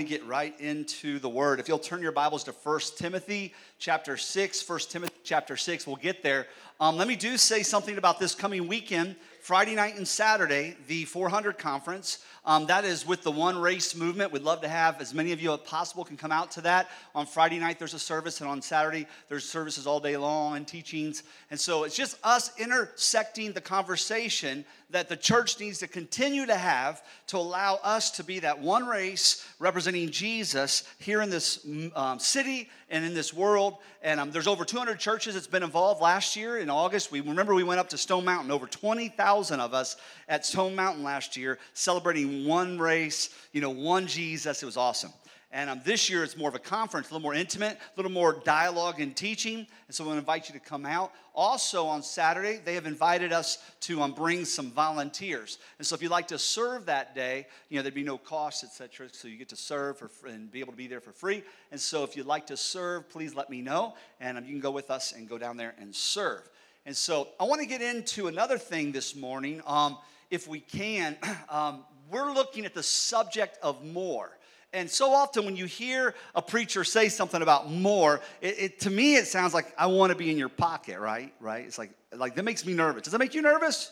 to get right into the word. If you'll turn your Bibles to 1 Timothy chapter 6, 1 Timothy chapter 6, we'll get there. Um, let me do say something about this coming weekend, Friday night and Saturday, the 400 conference. Um, that is with the One Race movement. We'd love to have as many of you as possible can come out to that. On Friday night, there's a service, and on Saturday, there's services all day long and teachings. And so it's just us intersecting the conversation that the church needs to continue to have to allow us to be that one race representing Jesus here in this um, city and in this world. And um, there's over 200 churches that's been involved last year in August. We remember we went up to Stone Mountain, over 20,000 of us at Stone Mountain last year, celebrating one race, you know, one Jesus. It was awesome. And um, this year it's more of a conference, a little more intimate, a little more dialogue and teaching. And so to invite you to come out. Also on Saturday, they have invited us to um, bring some volunteers. And so if you'd like to serve that day, you know, there'd be no cost, etc. So you get to serve for, and be able to be there for free. And so if you'd like to serve, please let me know. And um, you can go with us and go down there and serve. And so I want to get into another thing this morning. Um, if we can, um, we're looking at the subject of more. And so often when you hear a preacher say something about more, it, it, to me it sounds like I want to be in your pocket, right? Right? It's like like that makes me nervous. Does that make you nervous?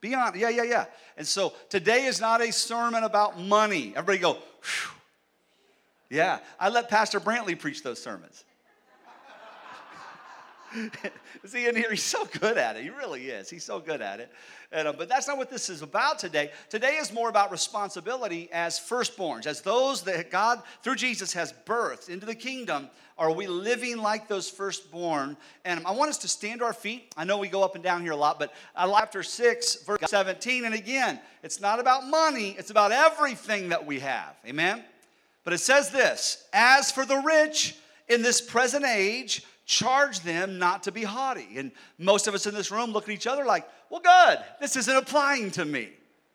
Be honest. Yeah, yeah, yeah. And so today is not a sermon about money. Everybody go, Phew. yeah. I let Pastor Brantley preach those sermons. See, in here, he's so good at it. He really is. He's so good at it. And, uh, but that's not what this is about today. Today is more about responsibility as firstborns, as those that God, through Jesus, has birthed into the kingdom. Are we living like those firstborn? And I want us to stand to our feet. I know we go up and down here a lot, but chapter 6, verse 17. And again, it's not about money, it's about everything that we have. Amen? But it says this As for the rich in this present age, charge them not to be haughty. And most of us in this room look at each other like, well, good, this isn't applying to me,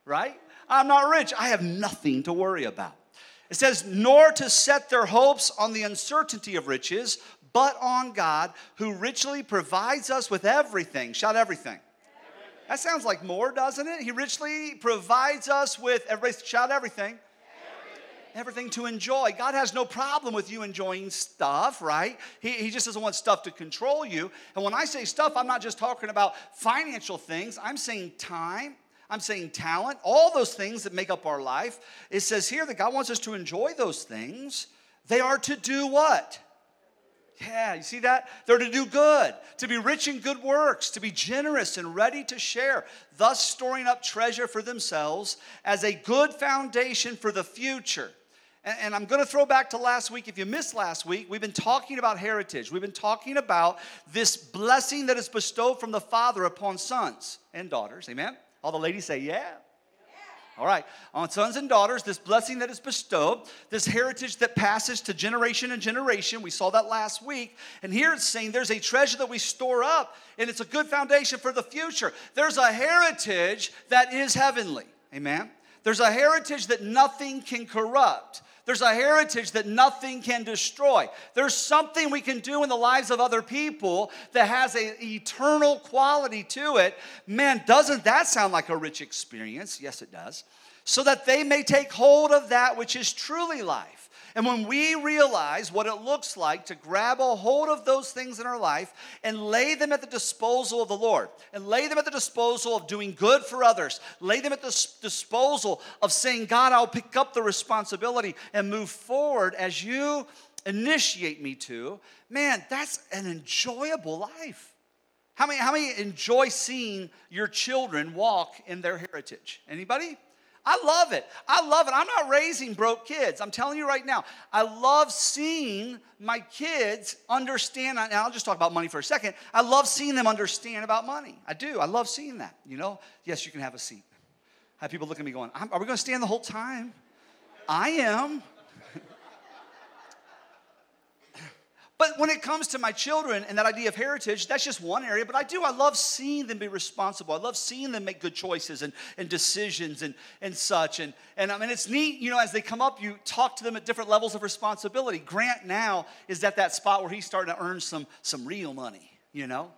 right? I'm not rich, I have nothing to worry about. It says, nor to set their hopes on the uncertainty of riches, but on God, who richly provides us with everything. Shout everything. That sounds like more, doesn't it? He richly provides us with everybody shout everything everything to enjoy. God has no problem with you enjoying stuff, right? He, he just doesn't want stuff to control you. And when I say stuff, I'm not just talking about financial things, I'm saying time. I'm saying talent, all those things that make up our life. It says here that God wants us to enjoy those things. They are to do what? Yeah, you see that? They're to do good, to be rich in good works, to be generous and ready to share, thus storing up treasure for themselves as a good foundation for the future. And, and I'm going to throw back to last week. If you missed last week, we've been talking about heritage. We've been talking about this blessing that is bestowed from the Father upon sons and daughters. Amen? All the ladies say, yeah. All right, on sons and daughters, this blessing that is bestowed, this heritage that passes to generation and generation. We saw that last week. And here it's saying there's a treasure that we store up, and it's a good foundation for the future. There's a heritage that is heavenly. Amen. There's a heritage that nothing can corrupt. There's a heritage that nothing can destroy. There's something we can do in the lives of other people that has an eternal quality to it. Man, doesn't that sound like a rich experience? Yes, it does. So that they may take hold of that which is truly life. And when we realize what it looks like to grab a hold of those things in our life and lay them at the disposal of the Lord, and lay them at the disposal of doing good for others, lay them at the disposal of saying, God, I'll pick up the responsibility and move forward as you initiate me to, man, that's an enjoyable life. How many, how many enjoy seeing your children walk in their heritage? Anybody? I love it. I love it. I'm not raising broke kids. I'm telling you right now. I love seeing my kids understand. And I'll just talk about money for a second. I love seeing them understand about money. I do. I love seeing that. You know, yes, you can have a seat. I have people look at me going, Are we going to stand the whole time? I am. But when it comes to my children and that idea of heritage, that's just one area. But I do, I love seeing them be responsible. I love seeing them make good choices and, and decisions and, and such. And, and I mean, it's neat, you know, as they come up, you talk to them at different levels of responsibility. Grant now is at that spot where he's starting to earn some, some real money, you know?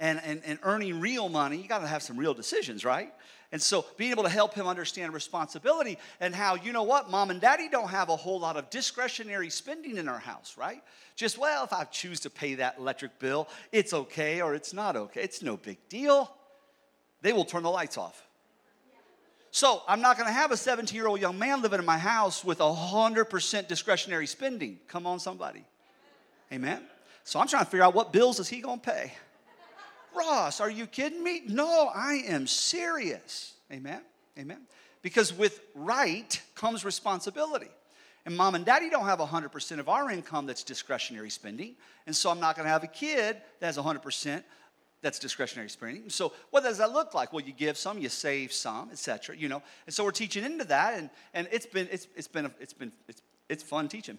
and, and, and earning real money, you got to have some real decisions, right? And so being able to help him understand responsibility and how, you know what, mom and daddy don't have a whole lot of discretionary spending in our house, right? Just, well, if I choose to pay that electric bill, it's okay or it's not okay. It's no big deal. They will turn the lights off. So I'm not gonna have a 17 year old young man living in my house with 100% discretionary spending. Come on, somebody. Amen. So I'm trying to figure out what bills is he gonna pay. Ross, are you kidding me? No, I am serious. Amen. Amen. Because with right comes responsibility. And mom and daddy don't have 100% of our income that's discretionary spending. And so I'm not going to have a kid that has 100% that's discretionary spending. So what does that look like? Well, you give some, you save some, etc. You know, and so we're teaching into that, and and it's been it's it's been it's been it's it's fun teaching.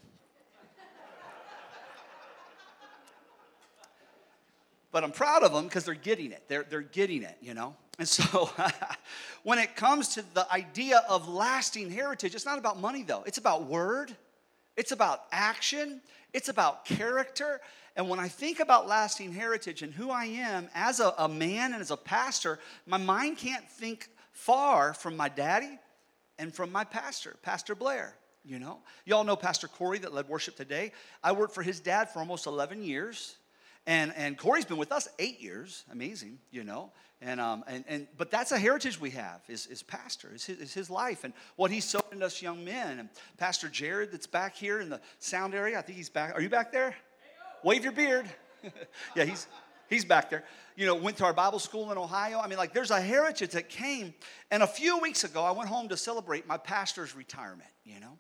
But I'm proud of them because they're getting it. They're, they're getting it, you know? And so when it comes to the idea of lasting heritage, it's not about money though. It's about word, it's about action, it's about character. And when I think about lasting heritage and who I am as a, a man and as a pastor, my mind can't think far from my daddy and from my pastor, Pastor Blair. You know, y'all know Pastor Corey that led worship today. I worked for his dad for almost 11 years. And, and Corey's been with us eight years. Amazing, you know. And, um, and, and, but that's a heritage we have is, is pastor, is his, is his life and what he's sowed in us young men. And Pastor Jared that's back here in the sound area, I think he's back. Are you back there? Wave your beard. yeah, he's, he's back there. You know, went to our Bible school in Ohio. I mean, like, there's a heritage that came. And a few weeks ago, I went home to celebrate my pastor's retirement, you know.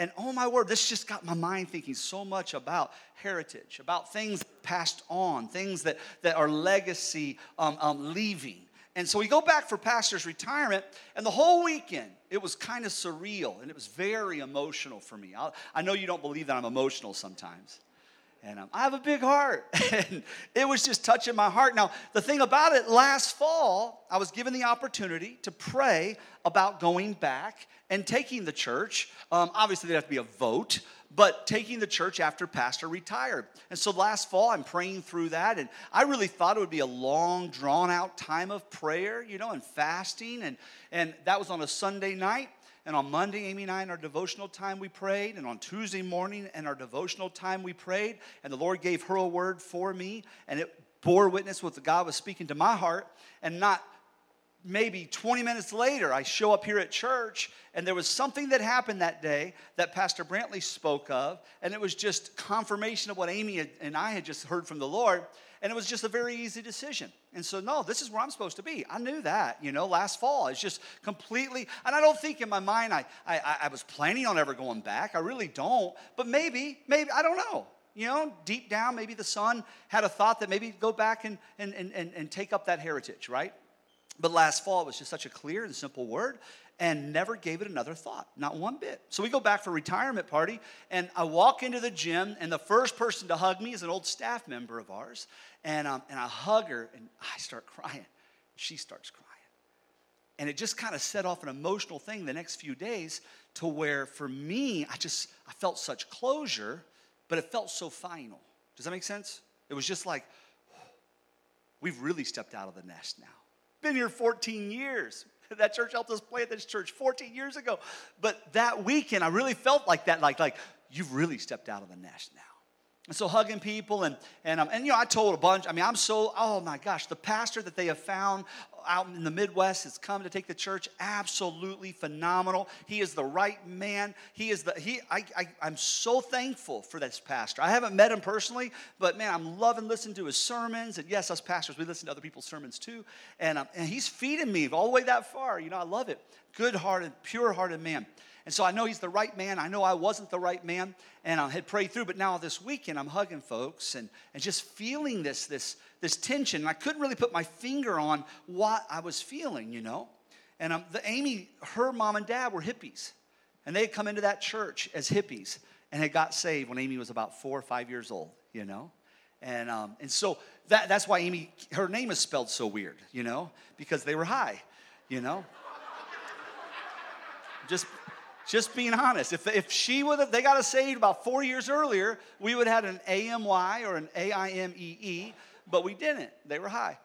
And oh my word, this just got my mind thinking so much about heritage, about things passed on, things that, that are legacy um, um, leaving. And so we go back for pastor's retirement, and the whole weekend it was kind of surreal and it was very emotional for me. i i know you don't believe that I'm emotional sometimes. And um, I have a big heart. and it was just touching my heart. Now, the thing about it, last fall, I was given the opportunity to pray about going back and taking the church. Um, obviously, there'd have to be a vote, but taking the church after pastor retired. And so last fall, I'm praying through that. And I really thought it would be a long, drawn out time of prayer, you know, and fasting. And, and that was on a Sunday night. And on Monday, Amy and I, in our devotional time, we prayed. And on Tuesday morning, in our devotional time, we prayed. And the Lord gave her a word for me. And it bore witness with God was speaking to my heart. And not maybe 20 minutes later, I show up here at church, and there was something that happened that day that Pastor Brantley spoke of. And it was just confirmation of what Amy and I had just heard from the Lord. And it was just a very easy decision. And so, no, this is where I'm supposed to be. I knew that, you know, last fall. It's just completely, and I don't think in my mind I, I, I was planning on ever going back. I really don't. But maybe, maybe, I don't know. You know, deep down, maybe the son had a thought that maybe go back and, and, and, and take up that heritage, right? But last fall, it was just such a clear and simple word and never gave it another thought, not one bit. So we go back for retirement party, and I walk into the gym, and the first person to hug me is an old staff member of ours, and um, and I hug her, and I start crying. She starts crying, and it just kind of set off an emotional thing the next few days, to where for me, I just I felt such closure, but it felt so final. Does that make sense? It was just like we've really stepped out of the nest now. Been here 14 years. that church helped us plant this church 14 years ago. But that weekend, I really felt like that, like, like you've really stepped out of the nest now. And so hugging people and and um, and you know I told a bunch. I mean I'm so oh my gosh the pastor that they have found out in the Midwest has come to take the church absolutely phenomenal. He is the right man. He is the he. I, I I'm so thankful for this pastor. I haven't met him personally, but man I'm loving listening to his sermons. And yes, us pastors we listen to other people's sermons too. And um, and he's feeding me all the way that far. You know I love it. Good-hearted, pure-hearted man. And so I know he's the right man. I know I wasn't the right man. And I had prayed through, but now this weekend I'm hugging folks and, and just feeling this, this, this tension. And I couldn't really put my finger on what I was feeling, you know. And um, the Amy, her mom and dad were hippies. And they had come into that church as hippies and had got saved when Amy was about four or five years old, you know. And, um, and so that, that's why Amy, her name is spelled so weird, you know, because they were high, you know. Just just being honest. If, if she would have, they got us saved about four years earlier, we would have had an AMY or an AIMEE. but we didn't. They were high.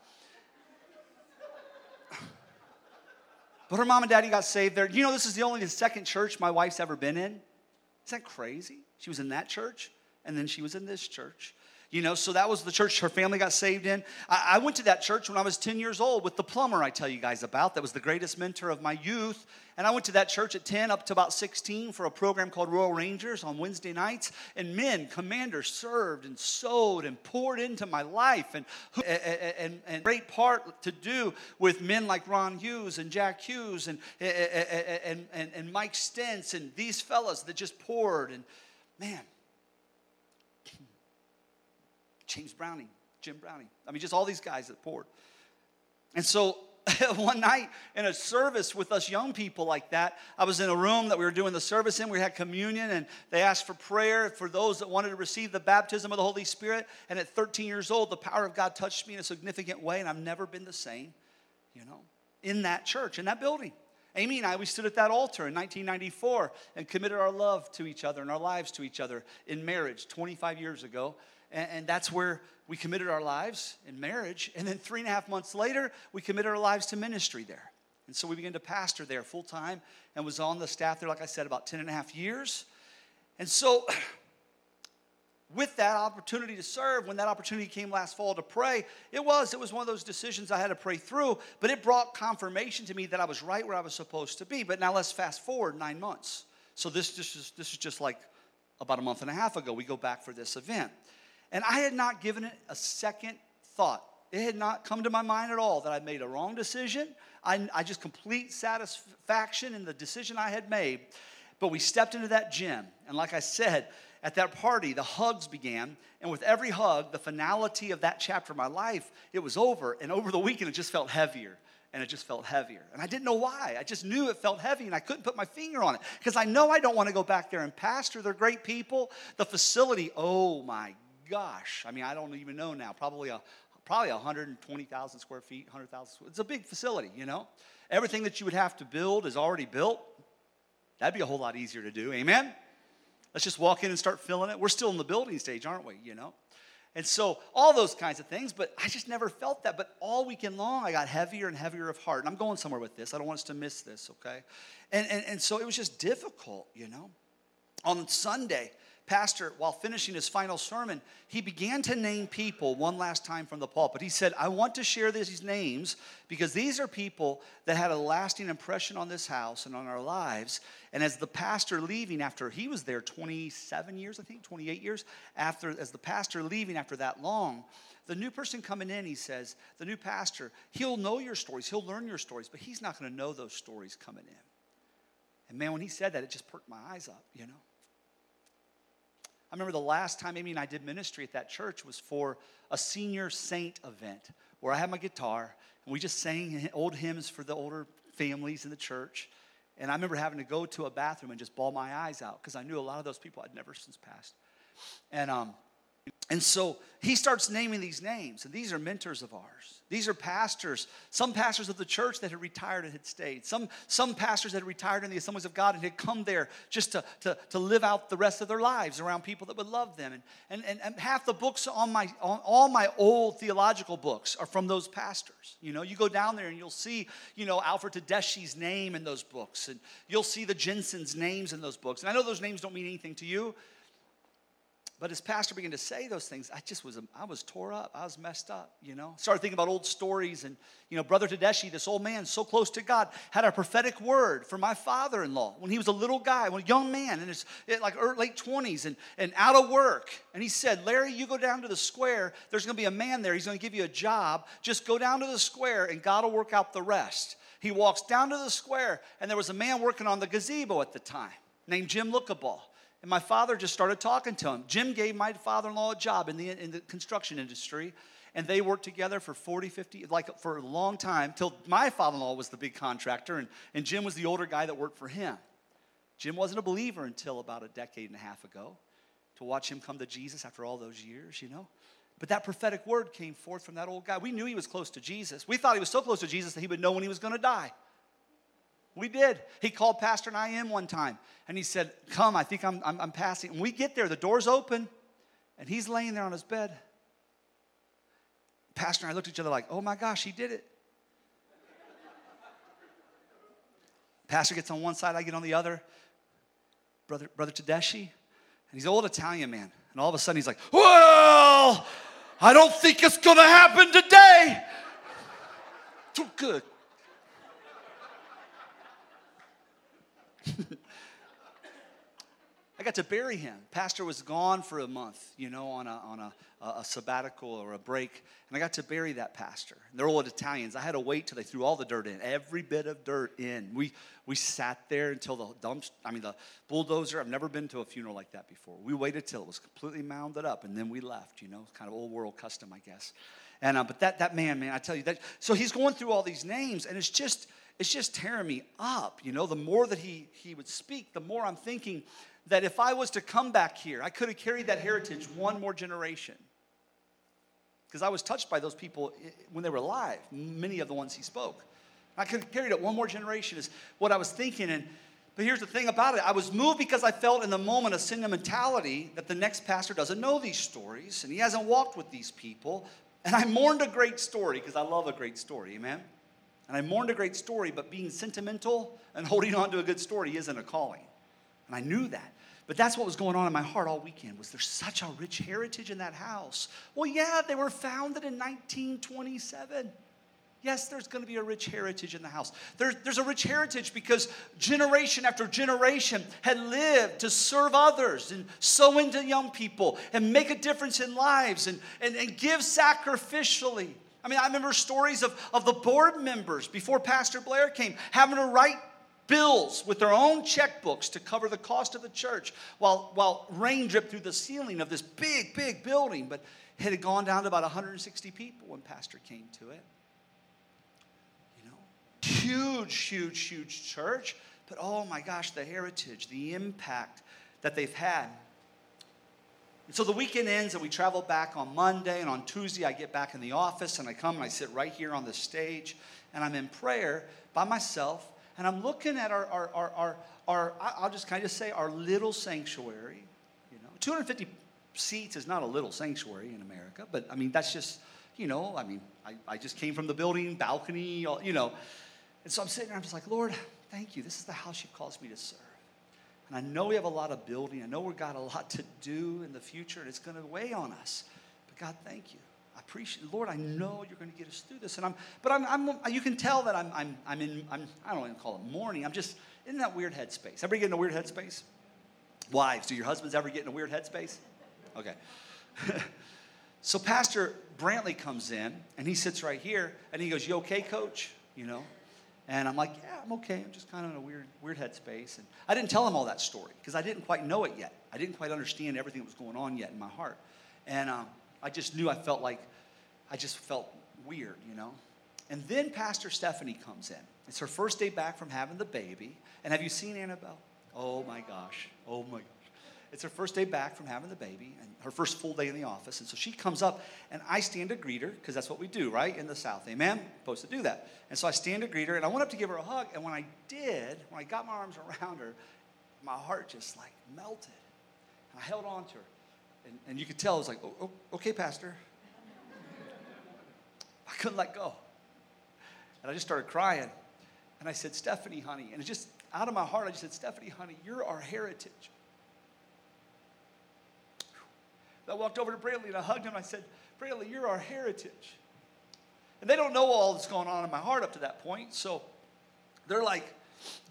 But her mom and daddy got saved there. You know, this is the only the second church my wife's ever been in. Isn't that crazy? She was in that church, and then she was in this church. You know, so that was the church her family got saved in. I, I, went to that church when I was 10 years old with the plumber I tell you guys about. That was the greatest mentor of my youth. And I went to that church at 10 up to about 16 for a program called Royal Rangers on Wednesday nights. And men, commanders, served and sowed and poured into my life. And, and, and, great part to do with men like Ron Hughes and Jack Hughes and, and, and, and Mike Stentz and these fellas that just poured. And man, James Browning, Jim Browning. I mean, just all these guys that poured. And so one night in a service with us young people like that, I was in a room that we were doing the service in. We had communion, and they asked for prayer for those that wanted to receive the baptism of the Holy Spirit. And at 13 years old, the power of God touched me in a significant way, and I've never been the same, you know, in that church, in that building. Amy and I, we stood at that altar in 1994 and committed our love to each other and our lives to each other in marriage 25 years ago. And, and that's where we committed our lives in marriage. And then three and a half months later, we committed our lives to ministry there. And so we began to pastor there full time and was on the staff there, like I said, about 10 and a half years. And so, with that opportunity to serve, when that opportunity came last fall to pray, it was, it was one of those decisions I had to pray through, but it brought confirmation to me that I was right where I was supposed to be. But now let's fast forward nine months. So this, this, is, this is just like about a month and a half ago. We go back for this event. And I had not given it a second thought. It had not come to my mind at all that I'd made a wrong decision. I, I just complete satisfaction in the decision I had made. But we stepped into that gym. And like I said, at that party, the hugs began. And with every hug, the finality of that chapter of my life, it was over. And over the weekend, it just felt heavier and it just felt heavier. And I didn't know why. I just knew it felt heavy and I couldn't put my finger on it because I know I don't want to go back there and pastor. They're great people. The facility, oh my gosh, I mean, I don't even know now. Probably a probably 120,000 square feet, 100,000. It's a big facility, you know. Everything that you would have to build is already built. That'd be a whole lot easier to do. Amen. Let's just walk in and start filling it. We're still in the building stage, aren't we? You know. And so, all those kinds of things, but I just never felt that. But all weekend long, I got heavier and heavier of heart. And I'm going somewhere with this. I don't want us to miss this, okay? And, and, and so it was just difficult, you know. On Sunday, pastor, while finishing his final sermon, he began to name people one last time from the pulpit. He said, I want to share these names because these are people that had a lasting impression on this house and on our lives. And as the pastor leaving after he was there 27 years, I think, 28 years, after as the pastor leaving after that long, the new person coming in, he says, the new pastor, he'll know your stories, he'll learn your stories, but he's not going to know those stories coming in. And man, when he said that, it just perked my eyes up, you know. I remember the last time Amy and I did ministry at that church was for a senior saint event where I had my guitar and we just sang old hymns for the older families in the church. And I remember having to go to a bathroom and just bawl my eyes out because I knew a lot of those people I'd never since passed. And um, and so he starts naming these names, and these are mentors of ours. These are pastors, some pastors of the church that had retired and had stayed, some, some pastors that had retired in the assemblies of God and had come there just to, to, to live out the rest of their lives around people that would love them. And, and, and, and half the books on my, on all my old theological books are from those pastors. You know, you go down there and you'll see, you know, Alfred Tedeschi's name in those books, and you'll see the Jentezen's names in those books. And I know those names don't mean anything to you, but as pastor began to say those things, I just was, I was tore up. I was messed up, you know. Started thinking about old stories. And, you know, Brother Tedeschi, this old man so close to God, had a prophetic word for my father in law when he was a little guy, when a young man in his like er, late 20s and, and out of work. And he said, Larry, you go down to the square. There's going to be a man there. He's going to give you a job. Just go down to the square and God will work out the rest. He walks down to the square, and there was a man working on the gazebo at the time named Jim Lookaball. And my father just started talking to him. Jim gave my father in law a job in the, in the construction industry. And they worked together for 40, 50, like for a long time, till my father in law was the big contractor, and, and Jim was the older guy that worked for him. Jim wasn't a believer until about a decade and a half ago. To watch him come to Jesus after all those years, you know? But that prophetic word came forth from that old guy. We knew he was close to Jesus. We thought he was so close to Jesus that he would know when he was going to die. We did. He called Pastor and I in one time and he said, Come, I think I'm, I'm, I'm passing. And we get there, the door's open, and he's laying there on his bed. Pastor and I looked at each other like, oh my gosh, he did it. Pastor gets on one side, I get on the other. Brother, Brother Tedeschi, and he's an old Italian man. And all of a sudden he's like, well, I don't think it's gonna happen today. Too good. I got to bury him. Pastor was gone for a month, you know, on a, on a, a sabbatical or a break. And I got to bury that pastor. And they're old Italians. I had to wait till they threw all the dirt in, every bit of dirt in. We, we sat there until the dumps, I mean, the bulldozer, I've never been to a funeral like that before. We waited till it was completely mounded up and then we left, you know, kind of old world custom, I guess. And, uh, but that, that man, man, I tell you that, so he's going through all these names and it's just, it's just tearing me up, you know, the more that he, he would speak, the more I'm thinking, that if I was to come back here, I could have carried that heritage one more generation. Because I was touched by those people eh, when they were alive, many of the ones he spoke. I could have carried it one more generation, is what I was thinking. And but here's the thing about it I was moved because I felt in the moment a sentimentality that the next pastor doesn't know these stories and he hasn't walked with these people. And I mourned a great story because I love a great story, amen? And I mourned a great story, but being sentimental and holding on to a good story isn't a calling. And I knew that. But that's what was going on in my heart all weekend was there such a rich heritage in that house? Well, yeah, they were founded in 1927. Yes, there's going to be a rich heritage in the house. There's, there's a rich heritage because generation after generation had lived to serve others and sow into young people and make a difference in lives and, and, and give sacrificially. I mean, I remember stories of, of the board members before Pastor Blair came having to write bills with their own checkbooks to cover the cost of the church while, while rain dripped through the ceiling of this big, big building. But it had gone down to about 160 people when Pastor came to it. You know, huge, huge, huge church. But oh my gosh, the heritage, the impact that they've had. And so the weekend ends and we travel back on Monday, and on Tuesday I get back in the office and I come and I sit right here on the stage and I'm in prayer by myself and I'm looking at our, our, our, our, our I'll just kind of say our little sanctuary. You know, 250 seats is not a little sanctuary in America, but I mean, that's just, you know, I mean, I, I just came from the building, balcony, you know. And so I'm sitting there, I'm just like, Lord, thank you. This is the house you calls me to serve. And I know we have a lot of building. I know we've got a lot to do in the future, and it's going to weigh on us. But God, thank you I appreciate, Lord, I know you're going to get us through this. And I'm, but I'm, I'm you can tell that I'm, I'm, I'm in, I'm, I don't even call it mourning. I'm just in that weird headspace. Everybody get in a weird headspace? Wives, do your husbands ever get in a weird headspace? Okay. so Pastor Brantley comes in and he sits right here and he goes, You okay, coach? You know? And I'm like, Yeah, I'm okay. I'm just kind of in a weird, weird headspace. And I didn't tell him all that story because I didn't quite know it yet. I didn't quite understand everything that was going on yet in my heart. And um, I just knew I felt like I just felt weird, you know? And then Pastor Stephanie comes in. It's her first day back from having the baby. And have you seen Annabelle? Oh my gosh. Oh my gosh. It's her first day back from having the baby and her first full day in the office. And so she comes up and I stand to greet her because that's what we do, right? In the South. Amen? Supposed to do that. And so I stand to greet her and I went up to give her a hug. And when I did, when I got my arms around her, my heart just like melted. And I held on to her. And, and you could tell it was like, oh, oh okay, Pastor. I couldn't let go. And I just started crying. And I said, Stephanie, honey. And it just out of my heart, I just said, Stephanie, honey, you're our heritage. I walked over to Brantley and I hugged him. I said, Brantley, you're our heritage. And they don't know all that's going on in my heart up to that point. So they're like,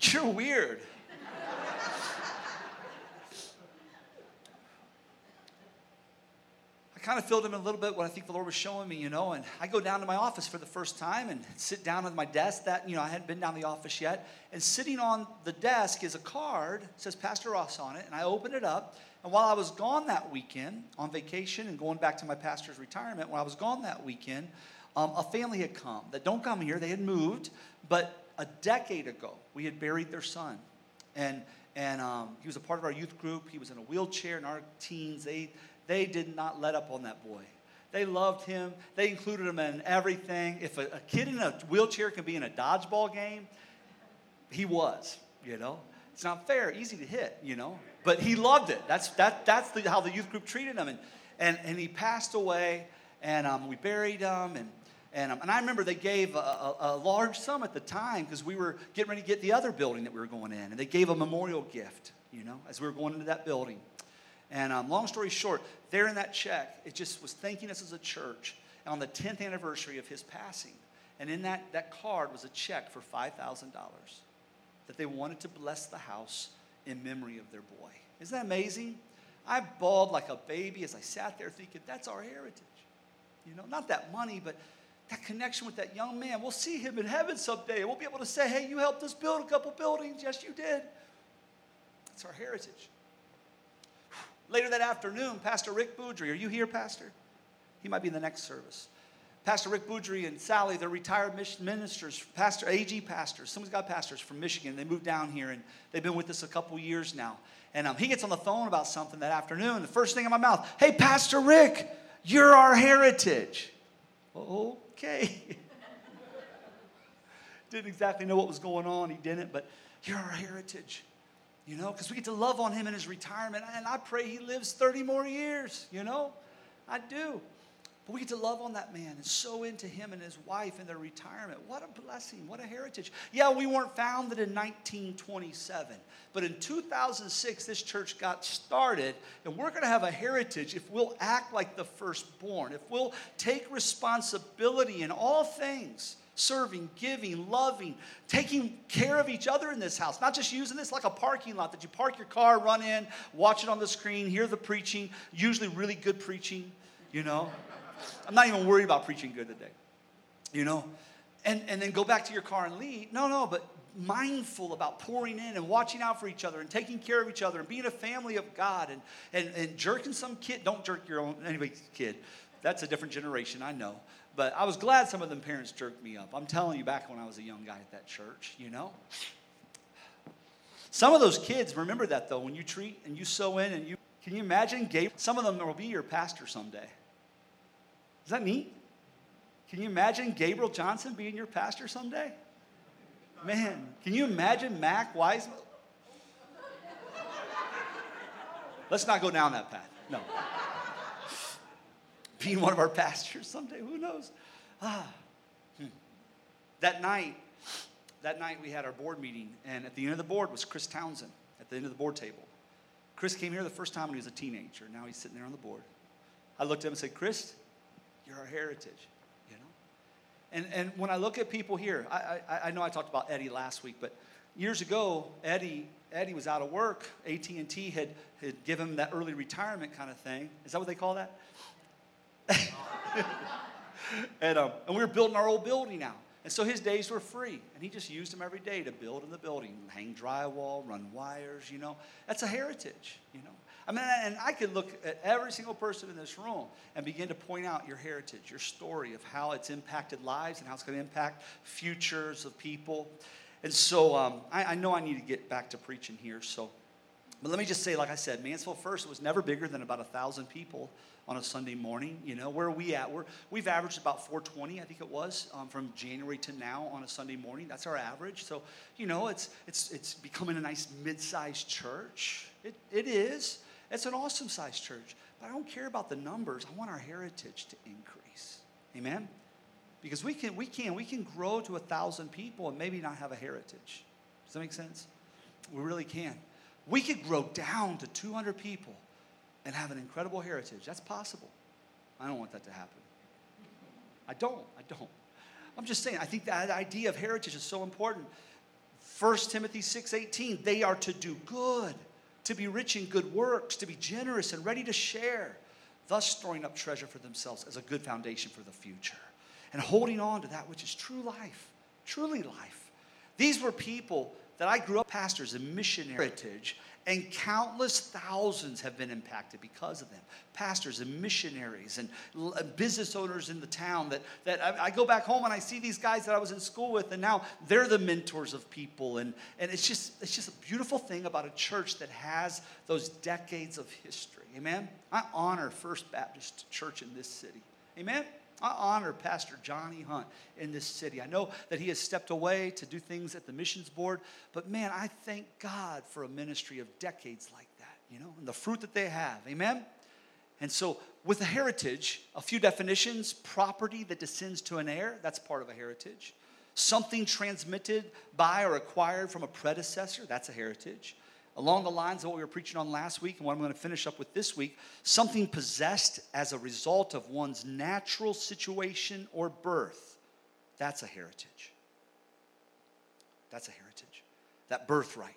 you're weird. I kind of filled in a little bit what I think the Lord was showing me, you know. And I go down to my office for the first time and sit down at my desk. That, you know, I hadn't been down the office yet. And sitting on the desk is a card, says Pastor Ross on it. And I open it up. And while I was gone that weekend on vacation and going back to my pastor's retirement, when I was gone that weekend, um, a family had come that don't come here. They had moved, but a decade ago, we had buried their son. And and um, he was a part of our youth group. He was in a wheelchair in our teens. They they did not let up on that boy. They loved him. They included him in everything. If a, a kid in a wheelchair can be in a dodgeball game, he was, you know. It's not fair, easy to hit, you know. But he loved it. That's, that, that's the, how the youth group treated him. And, and, and he passed away. and um, we buried him. And, and, um, and I remember they gave a, a, a large sum at the time because we were getting ready to get the other building that we were going in. And they gave a memorial gift, you know, as we were going into that building. And um, long story short, there in that check, it just was thanking us as a church on the 10th anniversary of his passing. And in that, that card was a check for $5,000 that they wanted to bless the house in memory of their boy. Isn't that amazing? I bawled like a baby as I sat there thinking, that's our heritage. You know, not that money, but that connection with that young man. We'll see him in heaven someday. We'll be able to say, hey, you helped us build a couple buildings. Yes, you did. That's our heritage. Later that afternoon, Pastor Rick Boudry, are you here, Pastor? He might be in the next service. Pastor Rick Boudry and Sally, they're retired ministers, pastor, AG pastors. Some of got pastors from Michigan. They moved down here and they've been with us a couple years now. And um, he gets on the phone about something that afternoon. The first thing in my mouth, hey, Pastor Rick, you're our heritage. Okay. didn't exactly know what was going on. He didn't, but you're our heritage. You know, because we get to love on him in his retirement. And I pray he lives 30 more years, you know? I do. But we get to love on that man and so into him and his wife and their retirement. What a blessing. What a heritage. Yeah, we weren't founded in 1927, but in 2006, this church got started, and we're going to have a heritage if we'll act like the firstborn, if we'll take responsibility in all things serving, giving, loving, taking care of each other in this house, not just using this like a parking lot that you park your car, run in, watch it on the screen, hear the preaching, usually really good preaching, you know. I'm not even worried about preaching good today, you know? And, and then go back to your car and leave. No, no, but mindful about pouring in and watching out for each other and taking care of each other and being a family of God and, and, and jerking some kid. Don't jerk your own anybody's kid. That's a different generation, I know. But I was glad some of them parents jerked me up. I'm telling you, back when I was a young guy at that church, you know? Some of those kids, remember that though, when you treat and you sow in and you, can you imagine? Gabe, some of them will be your pastor someday. Is that neat? Can you imagine Gabriel Johnson being your pastor someday? Man, can you imagine Mac Wiseman? Let's not go down that path. No. Being one of our pastors someday, who knows? Ah. Hmm. That night, that night we had our board meeting, and at the end of the board was Chris Townsend at the end of the board table. Chris came here the first time when he was a teenager. Now he's sitting there on the board. I looked at him and said, Chris, you're our heritage, you know? And, and when I look at people here, I, I, I know I talked about Eddie last week, but years ago, Eddie, Eddie was out of work. AT&T had, had given him that early retirement kind of thing. Is that what they call that? and, um, and we were building our old building now. And so his days were free. And he just used them every day to build in the building, hang drywall, run wires, you know. That's a heritage, you know. I mean, and I could look at every single person in this room and begin to point out your heritage, your story of how it's impacted lives and how it's going to impact futures of people. And so um, I, I, know I need to get back to preaching here. So, but let me just say, like I said, Mansfield First was never bigger than about a thousand people on a Sunday morning. You know, where are we at? We're, we've averaged about 420, I think it was, um, from January to now on a Sunday morning. That's our average. So, you know, it's, it's, it's becoming a nice mid sized church. It, it is. It's an awesome sized church. But I don't care about the numbers. I want our heritage to increase. Amen? Because we can, we can, we can grow to a thousand people and maybe not have a heritage. Does that make sense? We really can. We could grow down to 200 people and have an incredible heritage. That's possible. I don't want that to happen. I don't. I don't. I'm just saying, I think that idea of heritage is so important. 1 Timothy 6:18, they are to do good to be rich in good works, to be generous and ready to share, thus storing up treasure for themselves as a good foundation for the future, and holding on to that which is true life, truly life. These were people that I grew up pastors in missionary heritage and countless thousands have been impacted because of them. Pastors and missionaries and business owners in the town that, that I, I, go back home and I see these guys that I was in school with, and now they're the mentors of people. And, and it's, just, it's just a beautiful thing about a church that has those decades of history. Amen? I honor First Baptist Church in this city. Amen? I honor Pastor Johnny Hunt in this city. I know that he has stepped away to do things at the missions board, but man, I thank God for a ministry of decades like that, you know, and the fruit that they have. Amen? And so, with a heritage, a few definitions property that descends to an heir, that's part of a heritage. Something transmitted by or acquired from a predecessor, that's a heritage. Along the lines of what we were preaching on last week and what I'm going to finish up with this week, something possessed as a result of one's natural situation or birth, that's a heritage. That's a heritage. That birthright.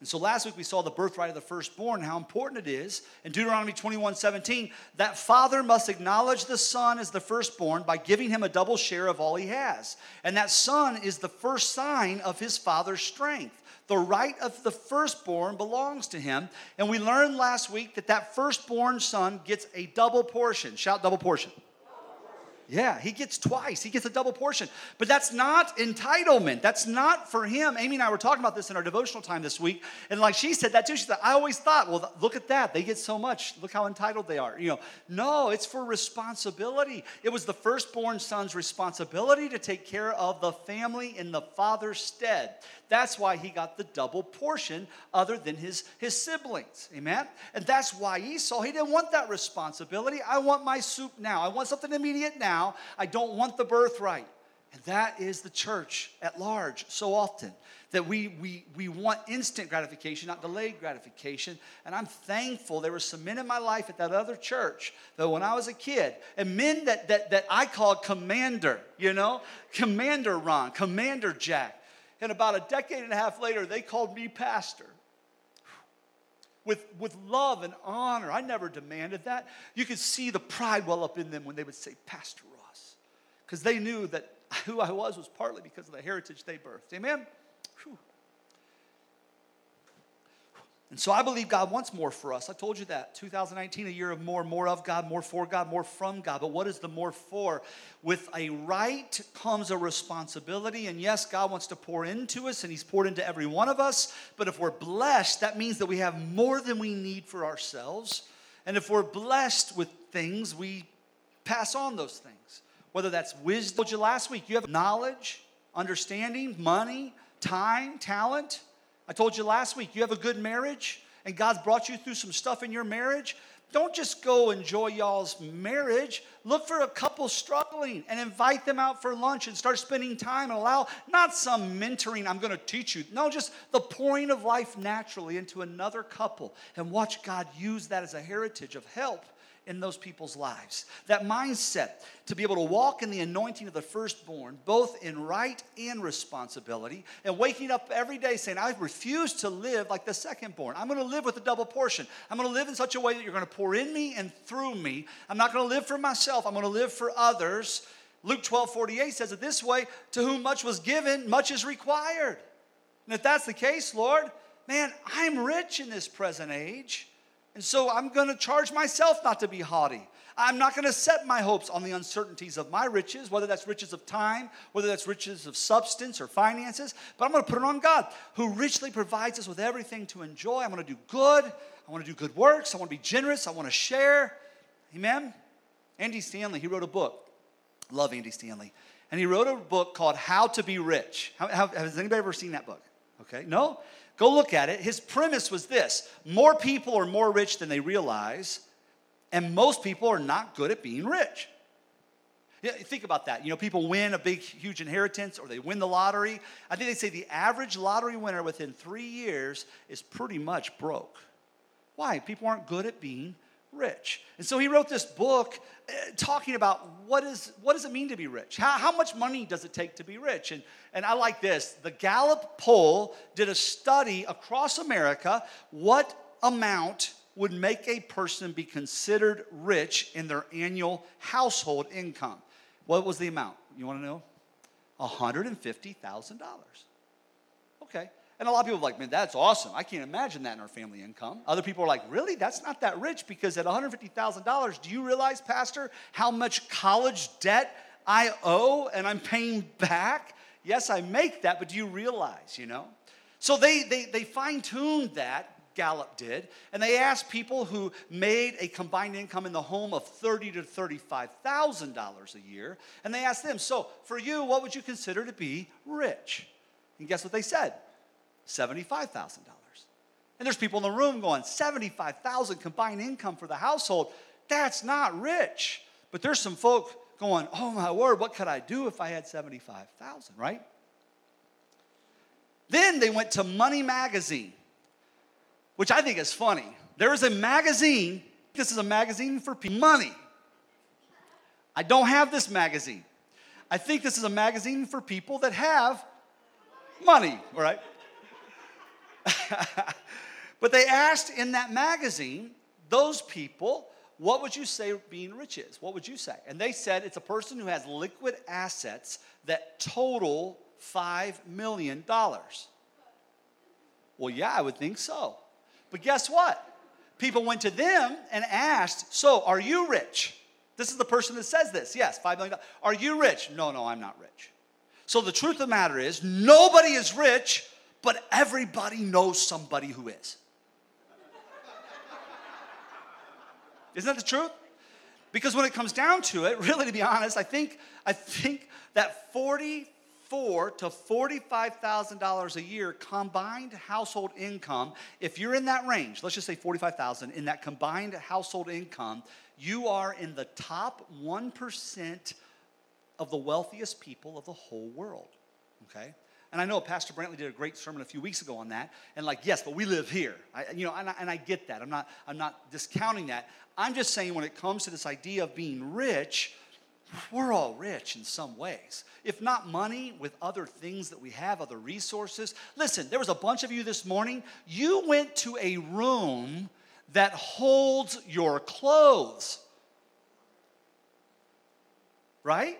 And so last week we saw the birthright of the firstborn, how important it is. In Deuteronomy 21 17, that father must acknowledge the son as the firstborn by giving him a double share of all he has. And that son is the first sign of his father's strength. The right of the firstborn belongs to him. And we learned last week that that firstborn son gets a double portion. Shout double portion. Yeah, he gets twice. He gets a double portion. But that's not entitlement. That's not for him. Amy and I were talking about this in our devotional time this week. And like she said that too. She said, I always thought, well, look at that. They get so much. Look how entitled they are. You know, no, it's for responsibility. It was the firstborn son's responsibility to take care of the family in the father's stead. That's why he got the double portion other than his, his siblings. Amen? And that's why Esau, he didn't want that responsibility. I want my soup now. I want something immediate now. I don't want the birthright. And that is the church at large so often that we, we, we want instant gratification, not delayed gratification. And I'm thankful there were some men in my life at that other church that when I was a kid, and men that, that, that I called commander, you know, Commander Ron, Commander Jack. And about a decade and a half later, they called me pastor. With, with love and honor. I never demanded that. You could see the pride well up in them when they would say, Pastor Ross. Because they knew that who I was was partly because of the heritage they birthed. Amen? Whew. And so I believe God wants more for us. I told you that. 2019, a year of more, more of God, more for God, more from God. But what is the more for? With a right comes a responsibility. And yes, God wants to pour into us, and He's poured into every one of us. But if we're blessed, that means that we have more than we need for ourselves. And if we're blessed with things, we pass on those things. Whether that's wisdom, I told you last week, you have knowledge, understanding, money, time, talent I told you last week, you have a good marriage and God's brought you through some stuff in your marriage. Don't just go enjoy y'all's marriage. Look for a couple struggling and invite them out for lunch and start spending time and allow not some mentoring, I'm going to teach you. No, just the pouring of life naturally into another couple and watch God use that as a heritage of help in those people's lives. That mindset to be able to walk in the anointing of the firstborn, both in right and responsibility, and waking up every day saying, I refuse to live like the secondborn. I'm to live with a double portion. I'm to live in such a way that you're to pour in me and through me. I'm not to live for myself, I'm to live for others. Luke 12 48 says it this way To whom much was given, much is required. And if that's the case, Lord, man, I'm rich in this present age. And so I'm going to charge myself not to be haughty. I'm not going to set my hopes on the uncertainties of my riches, whether that's riches of time, whether that's riches of substance or finances, but I'm going to put it on God, who richly provides us with everything to enjoy. I'm going to do good. I want to do good works. I want to be generous. I want to share. Amen? Andy Stanley, he wrote a book. Love Andy Stanley. And he wrote a book called How to Be Rich. How, how, has anybody ever seen that book? Okay, no? Go look at it. His premise was this more people are more rich than they realize, and most people are not good at being rich. Yeah, think about that. You know, people win a big, huge inheritance or they win the lottery. I think they say the average lottery winner within three years is pretty much broke. Why? People aren't good at being rich. And so he wrote this book uh, talking about what, is, what does it mean to be rich? How, how much money does it take to be rich? And, and I like this. The Gallup poll did a study across America what amount would make a person be considered rich in their annual household income. What was the amount? You want to know? $150,000. And a lot of people are like, man, that's awesome. I can't imagine that in our family income. Other people are like, really? That's not that rich because at $150,000, do you realize, Pastor, how much college debt I owe and I'm paying back? Yes, I make that, but do you realize, you know? So they, they, they fine tuned that, Gallup did, and they asked people who made a combined income in the home of thirty to $35,000 a year, and they asked them, so for you, what would you consider to be rich? And guess what they said? $75,000. And there's people in the room going, 75,000 combined income for the household. That's not rich. But there's some folk going, oh my word, what could I do if I had 75,000, right? Then they went to Money Magazine, which I think is funny. There is a magazine, this is a magazine for people money. I don't have this magazine. I think this is a magazine for people that have money, right? but they asked in that magazine those people, what would you say being rich is? What would you say? And they said it's a person who has liquid assets that total $5 million. Well, yeah, I would think so. But guess what? People went to them and asked, So, are you rich? This is the person that says this. Yes, $5 million. Are you rich? No, no, I'm not rich. So, the truth of the matter is, nobody is rich, but everybody knows somebody who is. Isn't that the truth? Because when it comes down to it, really to be honest, I think I think that 40 four to $45,000 a year combined household income, if you're in that range, let's just say 45,000 in that combined household income, you are in the top 1% of the wealthiest people of the whole world. Okay? And I know Pastor Brantley did a great sermon a few weeks ago on that. And like, yes, but we live here. I, you know, and I, and I get that. I'm not, I'm not discounting that. I'm just saying when it comes to this idea of being rich, we're all rich in some ways. If not money, with other things that we have, other resources. Listen, there was a bunch of you this morning. You went to a room that holds your clothes. Right?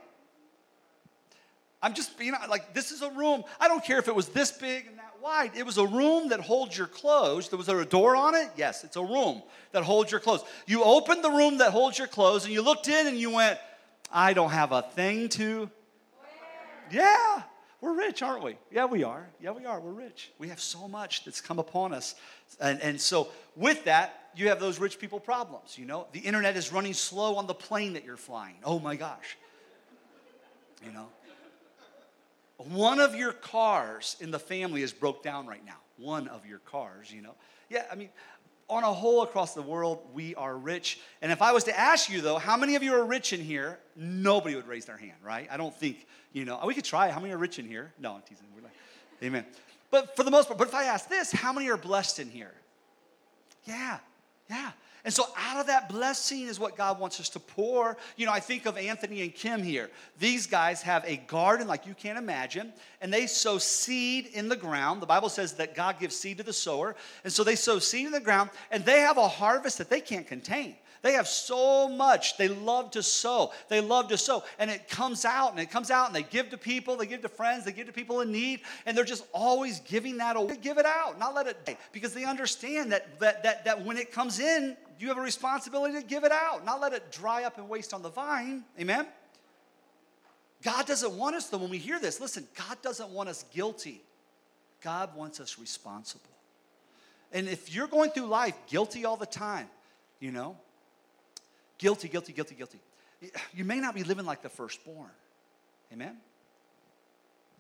I'm just being like, this is a room. I don't care if it was this big and that wide. It was a room that holds your clothes. There was there a door on it? Yes, it's a room that holds your clothes. You opened the room that holds your clothes and you looked in and you went, I don't have a thing to. Yeah, we're rich, aren't we? Yeah, we are. Yeah, we are. We're rich. We have so much that's come upon us. And, and so, with that, you have those rich people problems. You know, the internet is running slow on the plane that you're flying. Oh my gosh. You know, one of your cars in the family is broke down right now. One of your cars, you know. Yeah, I mean, on a whole across the world, we are rich. And if I was to ask you, though, how many of you are rich in here? Nobody would raise their hand, right? I don't think, you know, oh, we could try. How many are rich in here? No, I'm teasing. We're like, amen. But for the most part, but if I ask this, how many are blessed in here? Yeah, yeah. And so, out of that blessing is what God wants us to pour. You know, I think of Anthony and Kim here. These guys have a garden like you can't imagine, and they sow seed in the ground. The Bible says that God gives seed to the sower. And so, they sow seed in the ground, and they have a harvest that they can't contain. They have so much. They love to sow. They love to sow. And it comes out and it comes out and they give to people, they give to friends, they give to people in need, and they're just always giving that away. Give it out, not let it die. Because they understand that, that, that, that when it comes in, you have a responsibility to give it out, not let it dry up and waste on the vine. Amen? God doesn't want us, though, when we hear this, listen, God doesn't want us guilty. God wants us responsible. And if you're going through life guilty all the time, you know, guilty, guilty, guilty, guilty, you may not be living like the firstborn. Amen?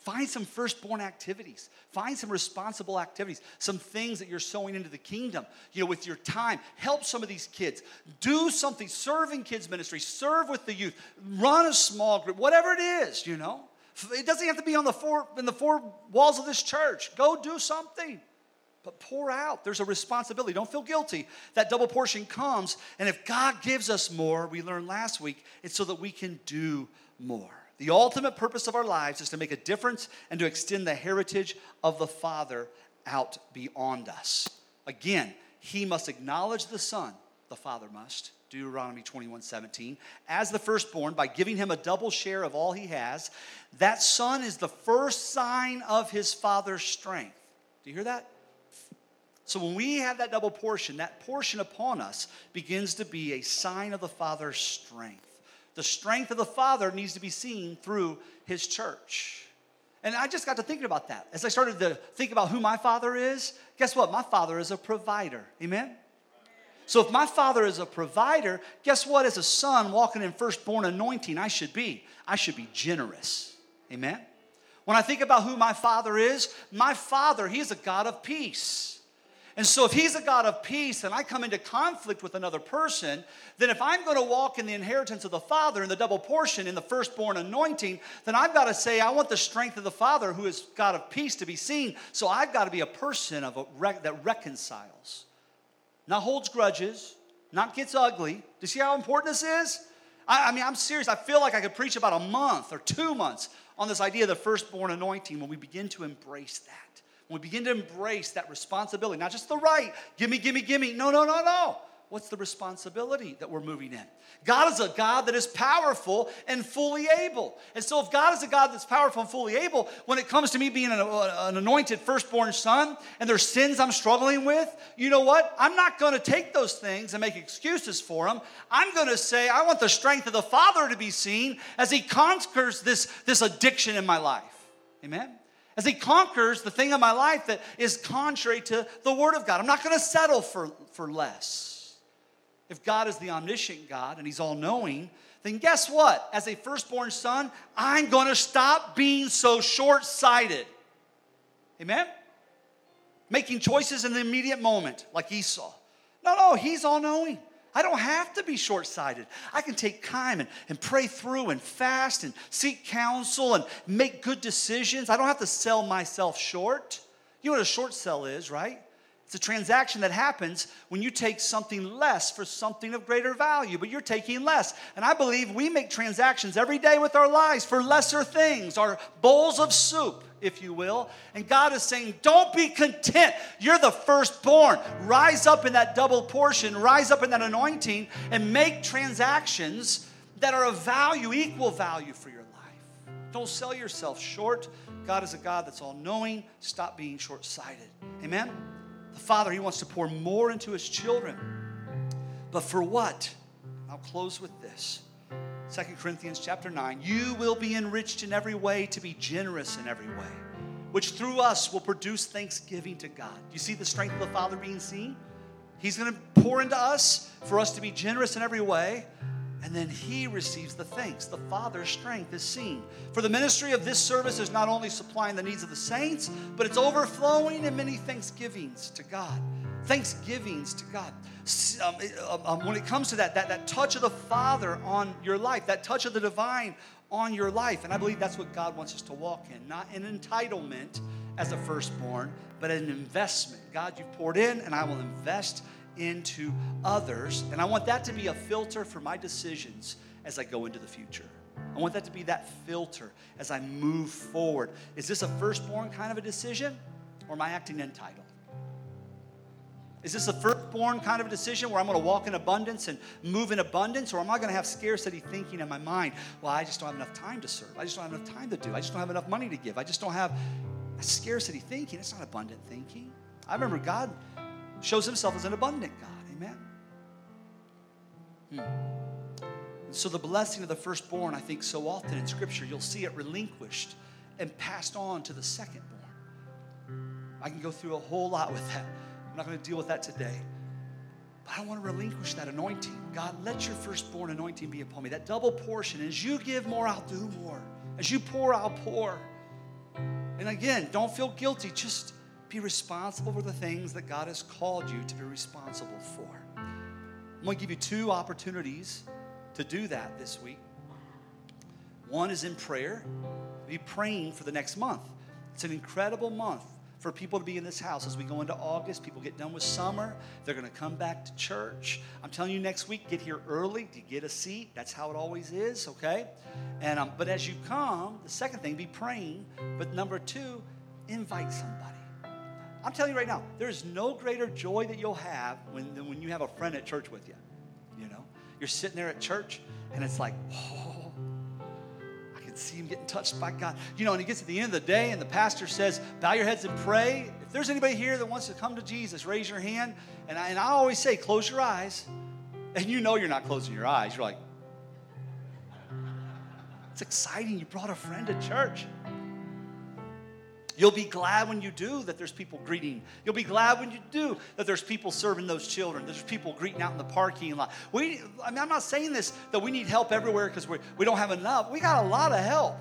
Find some firstborn activities. Find some responsible activities, some things that you're sowing into the kingdom, you know, with your time. Help some of these kids. Do something. Serve in kids' ministry. Serve with the youth. Run a small group, whatever it is, you know. It doesn't have to be on the four, in the four walls of this church. Go do something. But pour out. There's a responsibility. Don't feel guilty. That double portion comes. And if God gives us more, we learned last week, it's so that we can do more. The ultimate purpose of our lives is to make a difference and to extend the heritage of the Father out beyond us. Again, he must acknowledge the Son, the Father must, Deuteronomy 21 17, as the firstborn by giving him a double share of all he has. That Son is the first sign of his Father's strength. Do you hear that? So when we have that double portion, that portion upon us begins to be a sign of the Father's strength the strength of the Father needs to be seen through His church. And I just got to thinking about that. As I started to think about who my Father is, guess what? My Father is a provider. Amen? So if my Father is a provider, guess what? As a son walking in firstborn anointing, I should be. I should be generous. Amen? When I think about who my Father is, my Father, He is a God of peace. And so, if he's a God of peace and I come into conflict with another person, then if I'm going to walk in the inheritance of the Father in the double portion in the firstborn anointing, then I've got to say, I want the strength of the Father who is God of peace to be seen. So, I've got to be a person of a that reconciles, not holds grudges, not gets ugly. Do you see how important this is? I, I mean, I'm serious. I feel like I could preach about a month or two months on this idea of the firstborn anointing when we begin to embrace that. We begin to embrace that responsibility, not just the right, gimme, gimme, gimme. No, no, no, no. What's the responsibility that we're moving in? God is a God that is powerful and fully able. And so, if God is a God that's powerful and fully able, when it comes to me being an, uh, an anointed firstborn son and there's sins I'm struggling with, you know what? I'm not going to take those things and make excuses for them. I'm going to say, I want the strength of the Father to be seen as He conquers this, this addiction in my life. Amen? As he conquers the thing in my life that is contrary to the Word of God. I'm not going to settle for, for less. If God is the omniscient God and he's all knowing, then guess what? As a firstborn son, I'm going to stop being so short sighted. Amen? Making choices in the immediate moment, like Esau. No, no, he's all knowing. I don't have to be short sighted. I can take time and, and pray through and fast and seek counsel and make good decisions. I don't have to sell myself short. You know what a short sell is, right? It's a transaction that happens when you take something less for something of greater value, but you're taking less. And I believe we make transactions every day with our lives for lesser things, our bowls of soup if you will. And God is saying, Don't be content. You're the firstborn. Rise up in that double portion, rise up in that anointing, and make transactions that are of value, equal value for your life. Don't sell yourself short. God is a God that's all knowing. Stop being short sighted. Amen? The Father, He wants to pour more into His children. But for what? I'll close with this. 2 Corinthians chapter 9, you will be enriched in every way to be generous in every way, which through us will produce thanksgiving to God. You see the strength of the Father being seen? He's going to pour into us for us to be generous in every way, and then He receives the thanks. The Father's strength is seen. For the ministry of this service is not only supplying the needs of the saints, but it's overflowing in many thanksgivings to God. Thanksgivings to God um, um, um, when it comes to that, that, that touch of the Father on your life, that touch of the divine on your life. And I believe that's what God wants us to walk in, not an entitlement as a firstborn, but an investment. God, you've poured in, and I will invest into others. And I want that to be a filter for my decisions as I go into the future. I want that to be that filter as I move forward. Is this a firstborn kind of a decision, or am I acting entitled? Is this a firstborn kind of a decision where I'm going to walk in abundance and move in abundance? Or am I going to have scarcity thinking in my mind? Well, I just don't have enough time to serve. I just don't have enough time to do. I just don't have enough money to give. I just don't have scarcity thinking. It's not abundant thinking. I remember God shows himself as an abundant God. Amen. Hmm. So, the blessing of the firstborn, I think so often in Scripture, you'll see it relinquished and passed on to the secondborn. I can go through a whole lot with that. I'm not going to deal with that today. But I want to relinquish that anointing. God, let your firstborn anointing be upon me. That double portion. As you give more, I'll do more. As you pour, I'll pour. And again, don't feel guilty. Just be responsible for the things that God has called you to be responsible for. I'm going to give you two opportunities to do that this week. One is in prayer. Be praying for the next month. It's an incredible month for people to be in this house as we go into August. People get done with summer. They're going to come back to church. I'm telling you, next week, get here early to get a seat. That's how it always is, okay? And um, but as you come, the second thing, be praying. But number two, invite somebody. I'm telling you right now, there is no greater joy that you'll have when, than when you have a friend at church with you. You know, you're sitting there at church, and it's like, oh I can see him getting touched by God. You know, and he gets to the end of the day, and the pastor says, Bow your heads and pray. If there's anybody here that wants to come to Jesus, raise your hand. And I, and I always say, Close your eyes. And you know you're not closing your eyes. You're like, It's exciting. You brought a friend to church. You'll be glad when you do that there's people greeting. You'll be glad when you do that there's people serving those children. There's people greeting out in the parking lot. We, I mean, I'm not saying this that we need help everywhere because we, we don't have enough. We got a lot of help.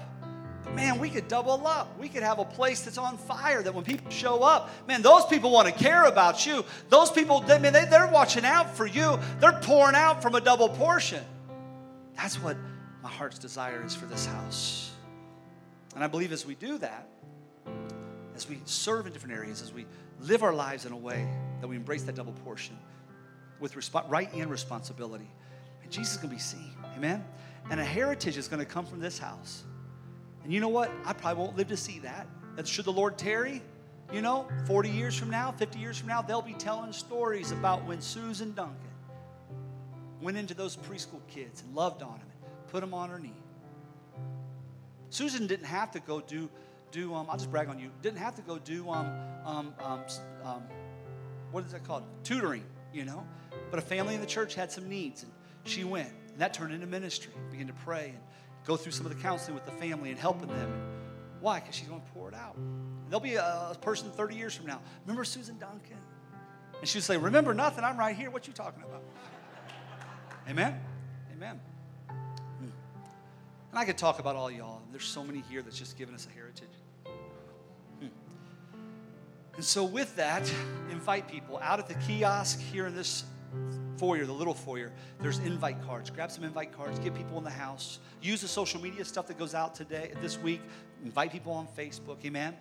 But man, we could double up. We could have a place that's on fire that when people show up, man, those people want to care about you. Those people, they, man, they, they're watching out for you. They're pouring out from a double portion. That's what my heart's desire is for this house. And I believe as we do that, as we serve in different areas, as we live our lives in a way that we embrace that double portion with resp- right and responsibility, and Jesus is going to be seen. Amen? And a heritage is going to come from this house. And you know what? I probably won't live to see that. And should the Lord tarry, you know, 40 years from now, 50 years from now, they'll be telling stories about when Susan Duncan went into those preschool kids and loved on them and put them on her knee. Susan didn't have to go do, do um, I'll just brag on you, didn't have to go do, um, um, um, um, what is that called? Tutoring, you know? But a family in the church had some needs, and she went. And that turned into ministry, began to pray and go through some of the counseling with the family and helping them. Why? Because she's going to pour it out. There'll be a, a, person 30 years from now. Remember Susan Duncan? And she'll say, Remember nothing, I'm right here. What you talking about? Amen? Amen. Hmm. And I could talk about all y'all. There's so many here that's just given us a heritage. And so, with that, invite people out at the kiosk here in this foyer, the little foyer, there's invite cards. Grab some invite cards, get people in the house. Use the social media stuff that goes out today, this week. Invite people on Facebook, amen?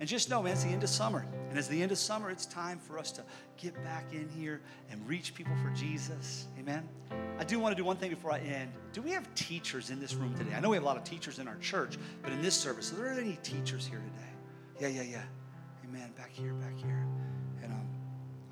And just know, man, it's the end of summer. And as the end of summer, it's time for us to get back in here and reach people for Jesus. Amen. I do want to do one thing before I end. Do we have teachers in this room today? I know we have a lot of teachers in our church, but in this service, are there any teachers here today? Yeah, yeah, yeah. Amen. Back here, back here. and um,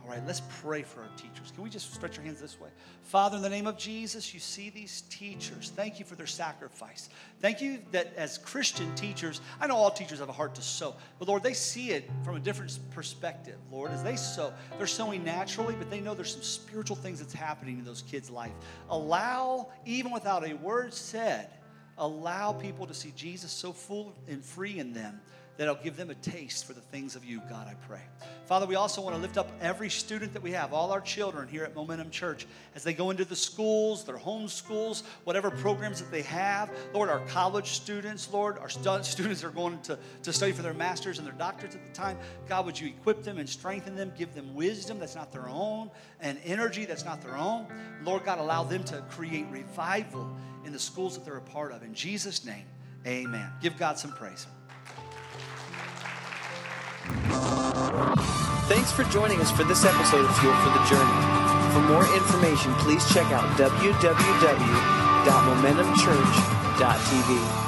All right, let's pray for our teachers. Can we just stretch our hands this way? Father, in the name of Jesus, you see these teachers. Thank you for their sacrifice. Thank you that as Christian teachers, I know all teachers have a heart to sow, but Lord, they see it from a different perspective. Lord, as they sow, they're sowing naturally, but they know there's some spiritual things that's happening in those kids' life. Allow, even without a word said, allow people to see Jesus so full and free in them that'll give them a taste for the things of you, God, I pray. Father, we also want to lift up every student that we have, all our children here at Momentum Church, as they go into the schools, their home schools, whatever programs that they have. Lord, our college students, Lord, our stu- students are going to, to study for their masters and their doctorates at the time. God, would you equip them and strengthen them, give them wisdom that's not their own, and energy that's not their own. Lord God, allow them to create revival in the schools that they're a part of. In Jesus' name, amen. Give God some praise. Thanks for joining us for this episode of Fuel for the Journey. For more information, please check out www.momentumchurch.tv.